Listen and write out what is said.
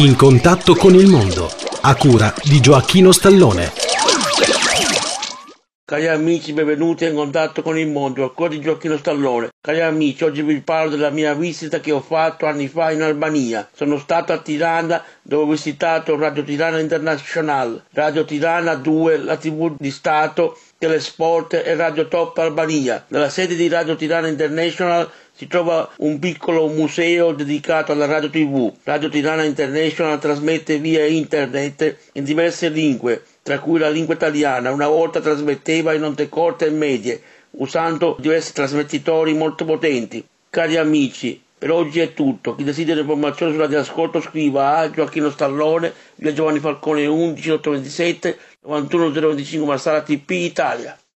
In contatto con il mondo, a cura di Gioacchino Stallone. Cari amici, benvenuti in contatto con il mondo, a cuore di Gioacchino Stallone. Cari amici, oggi vi parlo della mia visita che ho fatto anni fa in Albania. Sono stato a Tirana dove ho visitato Radio Tirana International, Radio Tirana 2, la TV di Stato, Telesport e Radio Top Albania. Nella sede di Radio Tirana International si trova un piccolo museo dedicato alla radio TV. Radio Tirana International trasmette via internet in diverse lingue tra cui la lingua italiana, una volta trasmetteva in onde corte e medie, usando diversi trasmettitori molto potenti. Cari amici, per oggi è tutto. Chi desidera informazioni sulla ascolto scriva a Gioacchino Stallone, via Giovanni Falcone 11 827 91 025 Marsala TP Italia.